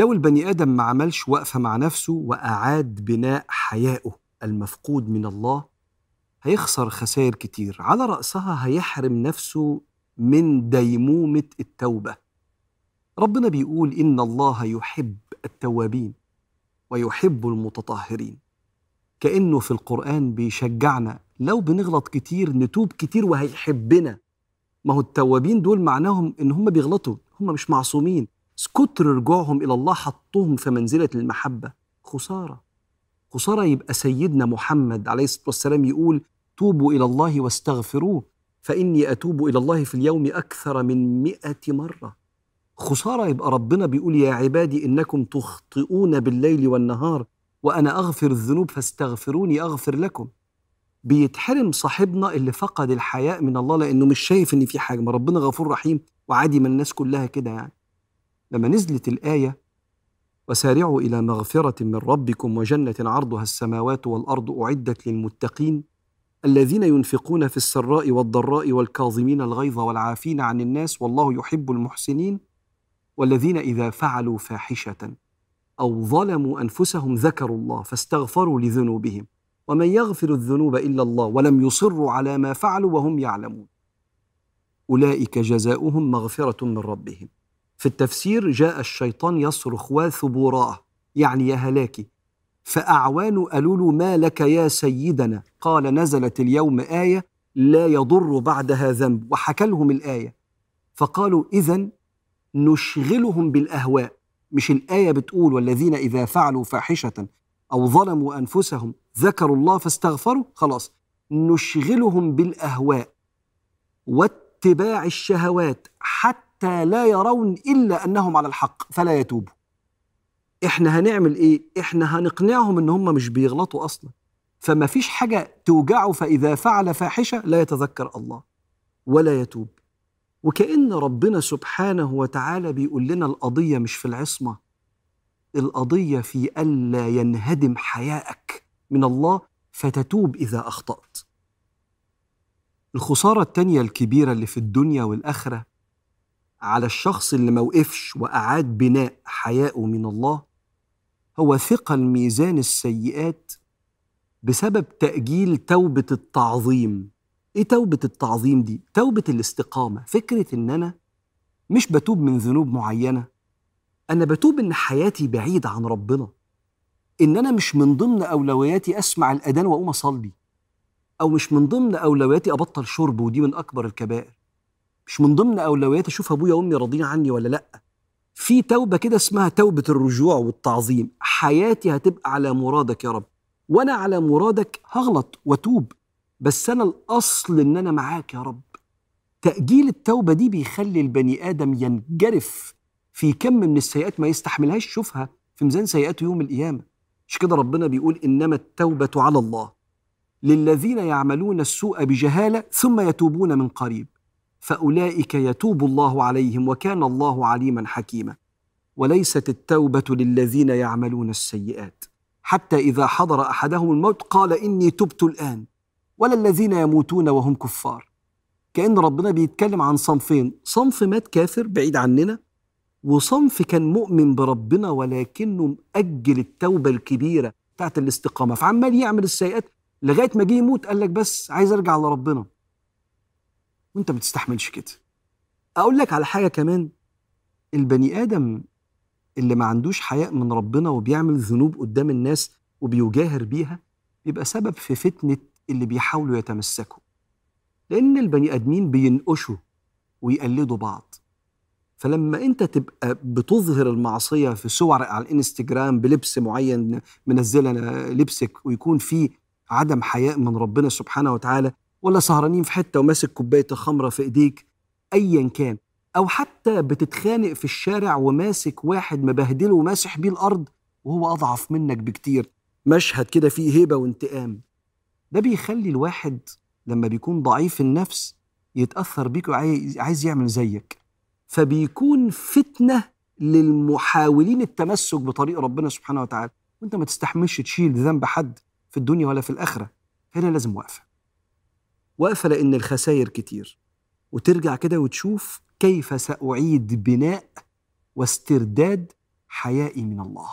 لو البني آدم ما عملش وقفة مع نفسه وأعاد بناء حيائه المفقود من الله هيخسر خسائر كتير. على رأسها هيحرم نفسه من ديمومة التوبة. ربنا بيقول إن الله يحب التوابين ويحب المتطهرين. كأنه في القرآن بيشجعنا لو بنغلط كتير نتوب كتير وهيحبنا. ما هو التوابين دول معناهم إن هم بيغلطوا هم مش معصومين. كتر رجوعهم إلى الله حطهم في منزلة المحبة. خسارة. خسارة يبقى سيدنا محمد عليه الصلاة والسلام يقول توبوا إلى الله واستغفروه فإني أتوب إلى الله في اليوم أكثر من مئة مرة. خسارة يبقى ربنا بيقول يا عبادي إنكم تخطئون بالليل والنهار وأنا أغفر الذنوب فاستغفروني أغفر لكم. بيتحرم صاحبنا اللي فقد الحياء من الله لأنه مش شايف إن في حاجة. ما ربنا غفور رحيم وعادي ما الناس كلها كده يعني. لما نزلت الآية وسارعوا إلى مغفرة من ربكم وجنة عرضها السماوات والأرض أعدت للمتقين الذين ينفقون في السراء والضراء والكاظمين الغيظ والعافين عن الناس والله يحب المحسنين والذين إذا فعلوا فاحشة أو ظلموا أنفسهم ذكروا الله فاستغفروا لذنوبهم ومن يغفر الذنوب إلا الله ولم يصروا على ما فعلوا وهم يعلمون. أولئك جزاؤهم مغفرة من ربهم. في التفسير جاء الشيطان يصرخ وثبوراه يعني يا هلاكي فأعوان قالوا له ما لك يا سيدنا قال نزلت اليوم آية لا يضر بعدها ذنب وحكى لهم الآية. فقالوا إذا نشغلهم بالأهواء. مش الآية بتقول والذين إذا فعلوا فاحشة أو ظلموا أنفسهم ذكروا الله فاستغفروا خلاص. نشغلهم بالأهواء. واتباع الشهوات حتى لا يرون إلا أنهم على الحق فلا يتوبوا. إحنا هنعمل إيه؟ إحنا هنقنعهم إن هم مش بيغلطوا أصلا. فما فيش حاجة توجعه فإذا فعل فاحشة لا يتذكر الله ولا يتوب. وكأن ربنا سبحانه وتعالى بيقول لنا القضية مش في العصمة. القضية في ألا ينهدم حياءك من الله فتتوب إذا أخطأت. الخسارة التانية الكبيرة اللي في الدنيا والآخرة على الشخص اللي موقفش وأعاد بناء حياءه من الله هو ثقل ميزان السيئات بسبب تأجيل توبة التعظيم. إيه توبة التعظيم دي؟ توبة الاستقامة. فكرة إن أنا مش بتوب من ذنوب معينة أنا بتوب إن حياتي بعيدة عن ربنا. إن أنا مش من ضمن أولوياتي أسمع الأذان وأقوم أصلي أو مش من ضمن أولوياتي أبطل شرب ودي من أكبر الكبائر. مش من ضمن اولوياتي أشوف أبويا وأمي راضيين عني ولا لأ. في توبة كده اسمها توبة الرجوع والتعظيم. حياتي هتبقى على مرادك يا رب. وأنا على مرادك هغلط وأتوب. بس أنا الأصل إن أنا معاك يا رب. تأجيل التوبة دي بيخلي البني آدم ينجرف في كم من السيئات ما يستحملهاش. يشوفها في ميزان سيئاته يوم القيامة. مش كده ربنا بيقول إنما التوبة على الله. للذين يعملون السوء بجهالة ثم يتوبون من قريب. فأولئك يتوب الله عليهم وكان الله عليما حكيما. وليست التوبة للذين يعملون السيئات. حتى إذا حضر أحدهم الموت قال إني تبت الآن. ولا الذين يموتون وهم كفار. كأن ربنا بيتكلم عن صنفين. صنف مات كافر بعيد عننا. وصنف كان مؤمن بربنا ولكنه مأجل التوبة الكبيرة بتاعت الاستقامة. فعمال يعمل السيئات لغاية ما جه يموت قال لك بس عايز أرجع لربنا. وانت ما بتستحملش كده. أقول لك على حاجة كمان. البني آدم اللي ما عندوش حياء من ربنا وبيعمل ذنوب قدام الناس وبيجاهر بيها بيبقى سبب في فتنة اللي بيحاولوا يتمسكوا. لأن البني آدمين بينقشوا ويقلدوا بعض. فلما أنت تبقى بتظهر المعصية في صور على الإنستجرام بلبس معين منزله لبسك ويكون في عدم حياء من ربنا سبحانه وتعالى ولا سهرانين في حتة وماسك كوباية الخمرة في إيديك ايا كان. أو حتى بتتخانق في الشارع وماسك واحد مبهدله وماسح بيه الأرض وهو أضعف منك بكتير. مشهد كده فيه هيبة وانتقام. ده بيخلي الواحد لما بيكون ضعيف النفس يتأثر بيك وعايز عايز يعمل زيك. فبيكون فتنة للمحاولين التمسك بطريق ربنا سبحانه وتعالى. وأنت ما تستحملش تشيل ذنب حد في الدنيا ولا في الآخرة. هنا لازم وقفة. وقفه لأن الخسائر كتير. وترجع كده وتشوف كيف سأعيد بناء واسترداد حيائي من الله.